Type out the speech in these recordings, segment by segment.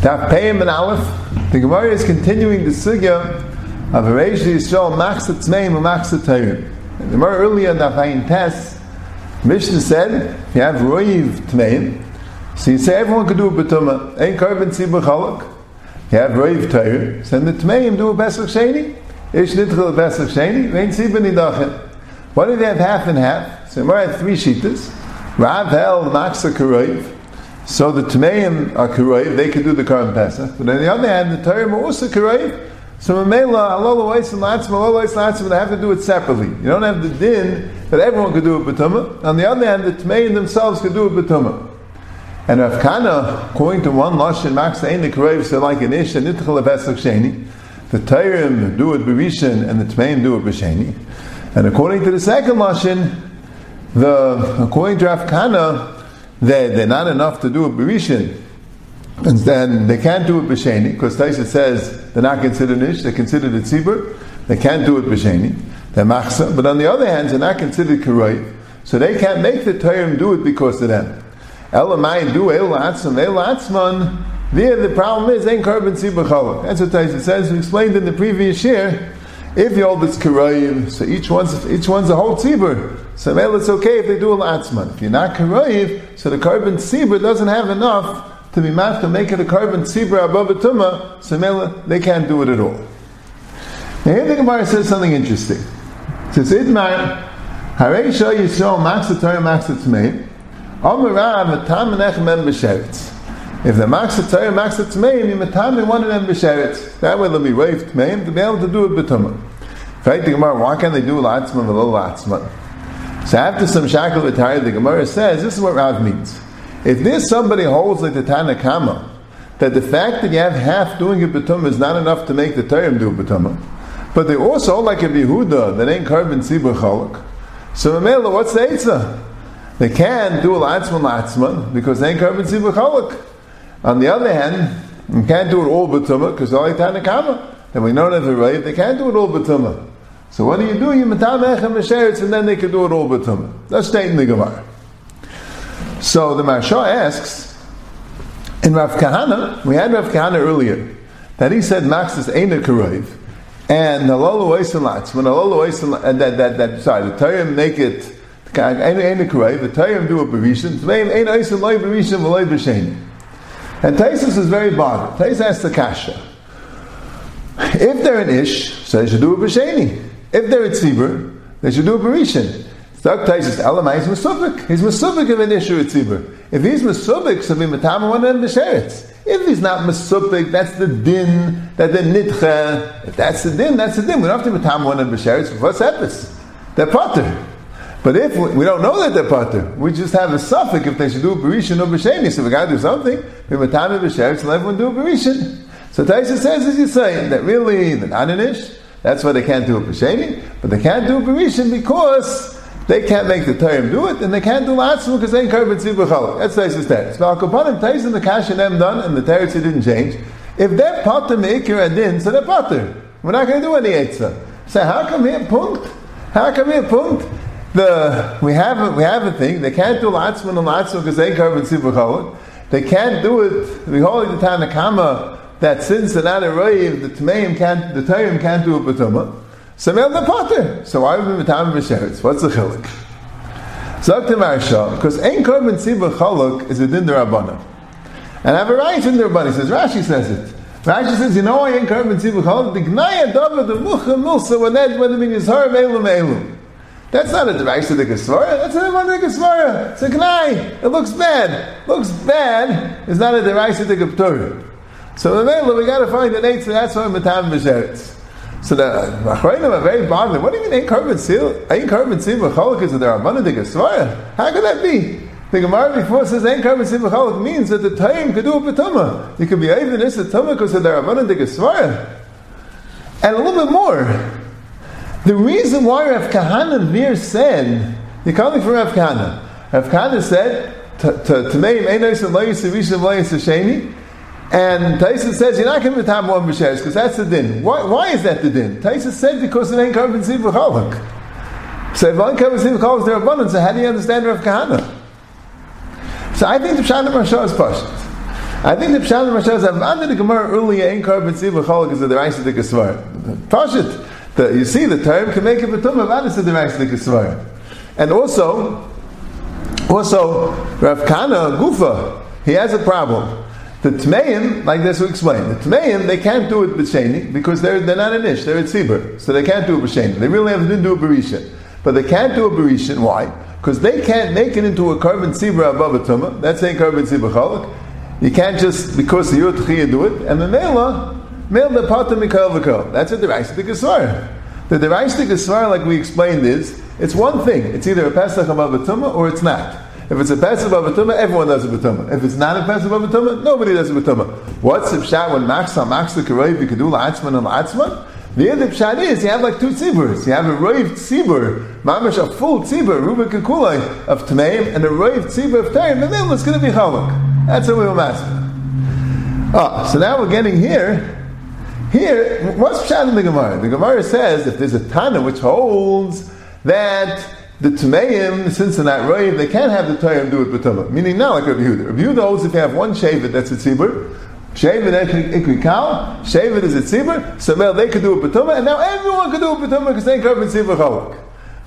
Daf Peyim and Aleph, the Gemara is continuing the sugya of Reish Yisrael Machzat Tzmeim and Machzat Tayrim. The Gemara earlier in Daf Hayin Tes, Mishnah said, you have Roiv Tmeim, so you say everyone could do a Betuma, Ein Karben Tzibur Chalak, you have Roiv Tayrim, so the Tmeim do a Pesach Sheni, Ish Nitchel Pesach Sheni, Vein Tzibur Nidachet. What if they have half and half? So the Gemara had three Shitas, Rav Hel Machzat Karoiv, so the Tmeim are Kuroiv, they could do the Karim Pesach. But on the other hand, the Torah are also Kuroiv. So Mamela, Allah Weiss and Latzim, Allah Weiss Latzim, they have to do it separately. You don't have the din that everyone could do it Batuma. On the other hand, the Tmeim themselves could do it Batuma. And Rav Kahana, according to one Lashon, Max Ein the Kuroiv, so like an Ish and Nitchel Pesach Sheni. The Torah do it Berishin and the Tmeim do it B'Sheni. And according to the second Lashon, the, according to Rav Kahana, they, they're not enough to do a Berishin. And then they can't do it B'Sheni, because Taisa says they're not considered Ish, they're considered a Tzibur. They can't do it B'Sheni. They're Machsa. But on the other hand, they're not considered Karoiv. So they can't make the Torah do it because of them. Elamai do El Atzman, El Atzman. There, the problem is, ain't korban tzibur. That's what Taisa says. We explained in the previous year. If you hold this karayim, so each one's each one's a whole tzibur. So well, it's okay if they do a latzman. If you're not karayim, so the korban tzibur doesn't have enough to be math to make it a korban tzibur above a tuma. So they can't do it at all. Now here the Gemara says something interesting. It says Idmar, Harei Shah Yisrael Max the Torah Max the Tmei, Amarav Atam Menechem Em B'Sheretz. If the Torah max the Tmeim, you matam one of them b'sheretz. That way they'll be raved Tmeim to be able to do it b'tumah. Right, the Gemara, why can't they do latzman with a latzman? So after some shackle v'tari, the Gemara says, this is what Rav means. If there's somebody holds like the Tanakama, that the fact that you have half doing it b'tumah is not enough to make the Torah do b'tumah, but they also like a Yehuda that ain't korban tzibur chalak. So Mamela, what's the Eitzah? They can do a latzman latzman because they ain't korban tzibur chalak. On the other hand, you can't do it all b'tumah because they're like Tanakama. And we know that right, they can't do it all b'tumah. So what do you do? You matam echem v'sheretz, and then they can do it all b'tumah. That's stating the Gemara. So the Marsha asks, in Rav Kahana, we had Rav Kahana earlier, that he said Max is Eina Karoiv, and Halolu Oisalatz, when Halolu Oisalatz, that, that, that, sorry, the Torah make it, Eina Karoiv, the Torah do a Berishin, Eina Oisalatz, Berishin, V'loi B'Shein. And Taisus is very bothered. Taisus asks the Kasha, if they're an Ish, so they should do a B'Sheni. If they're a Tzibur, they should do a Berishin. Zak Taisus, Elamai is Mesubik. He's Mesubik of an Ish or a Tzibur. If he's Mesubik, so be Matama one and B'Sheretz. If he's not Mesubik, that's the din, that the Nitcha. If that's the din, that's the din. We don't have to Matama one and B'Sheretz. What's Epis? They're Potter. But if we, we, don't know that they're Potter, we just have a suffix if they should do a Berishin or B'Sheni. So we got to do something. We Matama B'Sheretz, let everyone do a Berishin. So Taisa says, as you say, that really they're not an ish. That's why they can't do a b'sheni, but they can't do a berishin because they can't make the Torah do it, and they can't do latzim because they ain't korban tzibur That's Taisa's teretz. Now, Kapanim Taisa and the Kash and them done, and the teretz didn't change. If they're potter meikir adin, so they're potter. We're not going to do any etzah. So how come here punkt? How come here punkt? The we have a, we have a thing. They can't do latzim and latzim because they ain't korban tzibur They can't do it. We hold the Tanakama that since they're not a the Tmeim can't, the Tayim can't do a Batuma. So the Potter. So why would we Batam B'Sheretz? What's the chilik? Zok to Marsha, because Ein Tzibur Chaluk is a din derabana. And I have a right in the Rabbanah. says, Rashi says it. Rashi says, you know why Korban Tzibur Chaluk? The Gnaya David, the Mucha Milsa, when that, when the min Yizhar Meilum Meilum. That's not a device of the Gesvara. That's a the Gesvara. It's a Gnai. It looks bad. Looks bad. It's not a device of the Gepturah. So the Mela, we got to find an eight, so that's why Matam B'Sheretz. So the Achreinim are very bothered. What do you mean ain't korban seal? Ain't korban seal b'cholok is there abundant the Gesvara? How could that be? The Gemara before says ain't korban b'cholok means that the time could do a b'tumah. You could be even this a tumah because abundant the Gesvara. And a little bit more. The reason why Rav Kahana Vir said, you're coming from Rav Kahana. Rav Kahana said, to me, ain't nice and rishon sheni. And Taisa says you're not going to be tam one b'sheres because that's the din. Why, why is that the din? Taisa said because it ain't covered in chalak. So if one in chalak, they're abundant. So how do you understand Rav Kahana? So I think the Pshat of Marsha is Pashit. I think the Pshat of Marsha is Avanda the Gemara earlier in Karb and Siva Cholok is the Raisa the Gesvar. Pashit. The, you see, the term can make a betum of Avanda the Raisa the And also, also, Rav Kahana Gufa, he has a problem. The Tmeim, like this we explained, the Tmeim, they can't do it b'sheni because they're, they're not an ish, they're a tzibur, so they can't do it b'sheni. They really have, didn't do a berisha. But they can't do a berisha, why? Because they can't make it into a korban tzibur above a tumah, that's a korban tzibur chalak. You can't just, because the Yud do it, and the Mela, The Pata Mikal V'Kal. That's a Deraistic Gesvar. The Deraistic Gesvar, like we explained, is, it's one thing. It's either a Pesach above a tumah or it's not. If it's a Pesach of a Tumah, everyone does a B'tumah. If it's not a Pesach of a Tumah, nobody does a B'tumah. What's the Pshat when Machsa, Machsa, could do La'atzman and La'atzman? The other Pshat is, you have like two tziburs. You have a Roiv tzibur, Mamash, a full tzibur, Rubik and Kulai, of Tmeim, and a Roiv tzibur of Tarim, and then it's going to be Chalak. That's what we were asking. Oh, ah, so now we're getting here. Here, what's Pshat in the Gemara? The Gemara says if there's a Tana which holds that the Tumeim, since they're not Roiv, they can't have the Torah do it B'tumah. Meaning not like Rabbi Yehuda. Rabbi Yehuda holds if you have one Shavit, that's a Tzibur. Shavit Ikri Kal, Shavit is a Tzibur, so well, they could do it B'tumah, and now everyone could do it B'tumah because they can't Tzibur Chalak.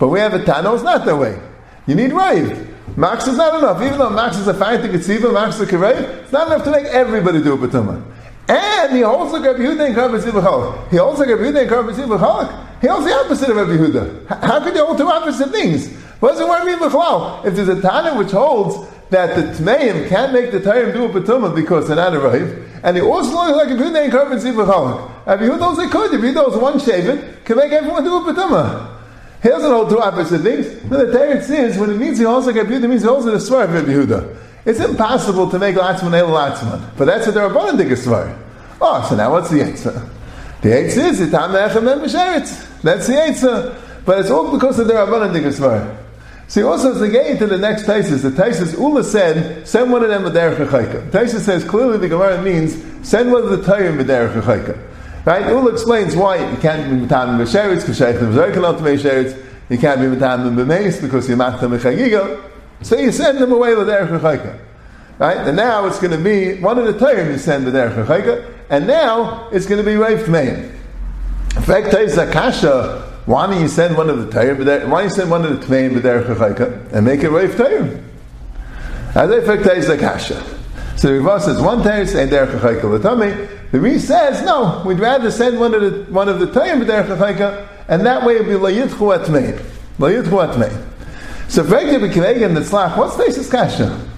But we have a Tana, it's not that way. You need Roiv. Max is not enough. Even though Max is a fighting Tzibur, Max is a it's not enough to make everybody do it B'tumah. And he like Rabbi Yehuda and Tzibur Chalak. He like Rabbi Yehuda and Tzibur Chalak. He holds the opposite of Rabbi Yehuda. How could you hold two opposite things? Want to be B'chlal? If there's a Tana which holds that the Tmeim can't make the Tayyim do a Patuma because they're not arrived, and he also looks like a Yehuda and Tzibur Chalak. Rabbi Yehuda they could. If Yehuda holds one shavit, can make everyone do a Patuma. He doesn't hold two opposite things. No, the Torah says when it means he holds like a Yehuda, it means he holds it a svar of Rabbi Yehuda. It's impossible to make Latzman El Latzman. But that's what the Rabbanan dig a svar. Oh, so now what's the answer? The answer is the Tam Echem and. That's the answer. But it's all because of the Rabbanan dig a. See, also they get into the next Taisus, the Taisus Ula said, send one of them with Derech Chayka. Taisus says clearly the Gemara means send one of the Tayyim with Derech Chayka. Right? Ula explains why you can't be Matam B'Sheretz, because Shaykh V'Zerkan Al Sheretz, you can't be Matam B'Meis, because you're Matam B'Chagiga. So you send them away with Derech Chayka. Right? And now it's going to be one of the Tayyim you send with Derech Chayka, and now it's going to be Rav Tmeim. In fact, Taisus Akasha why don't you send one of the Torah, why don't you send one of the Tmeim B'derech HaChaika and make it Reif Torah? As I fact is the Kasha. So the Riva says one Torah saying Derech HaChaika L'tamei. The Riva says no, we'd rather send one of the one of the Torah B'derech HaChaika and that way it would be Layitchu Atmeim. Layitchu Atmeim. So what's Taisus Kasha?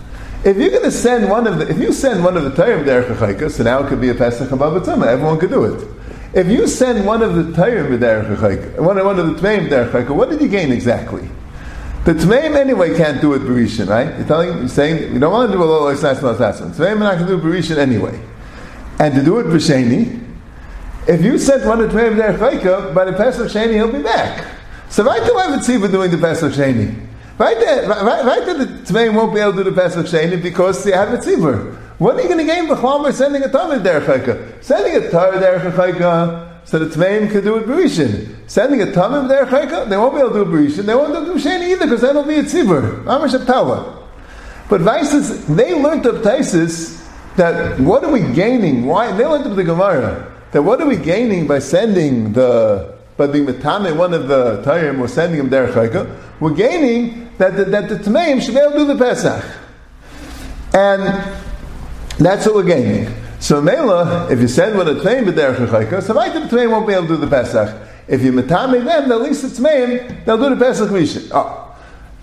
If you're going to send one of the, if you send one of the Torah B'derech HaChaika, so now it could be a Pesach above a everyone could do it. If you send one of the Tayrim b'derech one, one of the Tmeim b'derech what did you gain exactly? The Tmeim anyway can't do it Berishin, right? You're telling, you're saying, you don't want to do a little Isnas Matasman. Tmeim are not going to do Berishin anyway. And to do it B'Sheni, if you send one of the Tmeim b'derech by the Pesach Sheni, he'll be back. So right to have tzibah doing the Pesach Sheni. Right there, right, right there, the Tmeim won't be able to do the Pesach Sheni because they have a tzibah. What are you going to gain b'chlam by sending a Tamid derech chayka? Sending a Tar derech chayka so the Tmeim can do it Berishin. Sending a Tamid derech chayka, they won't be able to do Berishin. They won't do Sheni either because that'll be a tzibur. Amish Abtala. But Vices, they learned of Taisis that what are we gaining? Why? They learned of the Gemara that what are we gaining by sending the by being metame one of the Tayyim or sending him derech chayka? We're gaining that the, that the Tmeim should be able to do the Pesach. And that's what we're gaining. So Mela, if you send one a tmeim b'derech chayka, so right the tmeim won't be able to do the Pesach. If you metame them, at least it's tmeim, they'll do the Pesach rishon. Oh.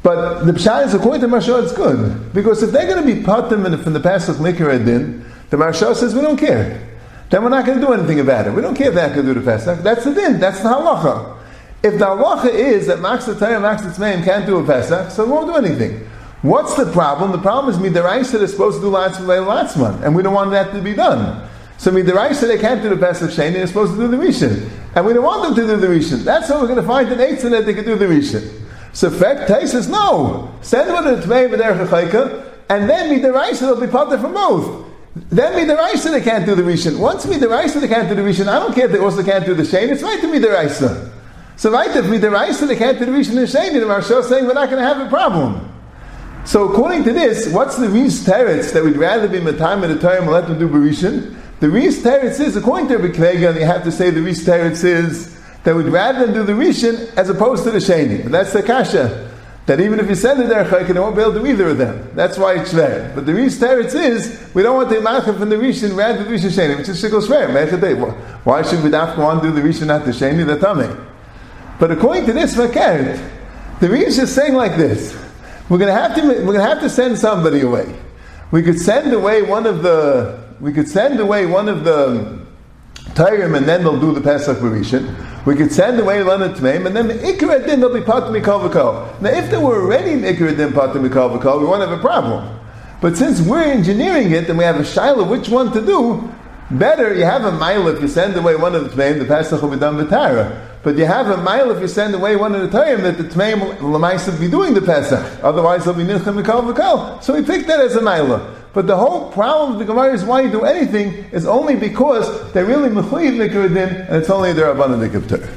But the pshat is according to Marsha, it's good because if they're going to be patim from the Pesach mikra din, the Marsha says we don't care. Then we're not going to do anything about it. We don't care if they're going to do the Pesach. That's the din. That's the halacha. If the halacha is that max the max the can't do a Pesach, so we won't do anything. What's the problem? The problem is Midaraisa is supposed to do Latzman Latzman, and we don't want that to be done. So Midaraisa they can't do the Pesach Sheni, they're supposed to do the Rishon. And we don't want them to do the Rishon. That's how we're going to find an Eitzah that they can do the Rishon. So fact says no. Send one to the Tmei B'derech and then Midaraisa will be part from both. Then Midaraisa they can't do the Rishon. Once Midaraisa they can't do the Rishon, I don't care if they also can't do the Sheni, it's right to Midaraisa. So right if Midaraisa they can't do the Rishon and the Sheni, the Marsha is saying we're not going to have a problem. So according to this, what's the Reis Teretz that we'd rather be Matam at the time and let them do Barishan? The Reis Teretz is, according to Kvega, you have to say the Reis Teretz is that we'd rather do the Rishon as opposed to the Sheni. But that's the Kasha. That even if you send it there, they won't be able to do either of them. That's why it's there. But the Reis Teretz is, we don't want the Malchim from the Rishon rather than the Rishon Sheni, which is Shikol Shver. Why should we want to do the Rishon not the Sheni, the Tameh? But according to this Vakert, the Reis is saying like this. We're going to have to we're going to have to send somebody away. We could send away one of the we could send away one of the um, Tyrim and then they'll do the Pesach Barishan. We could send away Lana Tmeim and then the Ikra din they'll be Pat Mikal Now if they were already in Ikra din Pat Mikal we won't have a problem. But since we're engineering it and we have a shaila which one to do, better you have a mile if you send away one of the Tmeim, the Pesach will be done with Tara. But you have a mile if you send away one at a time that the Tmeim Lamaisa be doing the Pesach. Otherwise, they'll be Nilchem Mikal Vikal. So we picked that as a mile. But the whole problem of the Gemara is why you do anything is only because they're really Mechuyiv Nikradin and it's only their Abanah Nikabtur.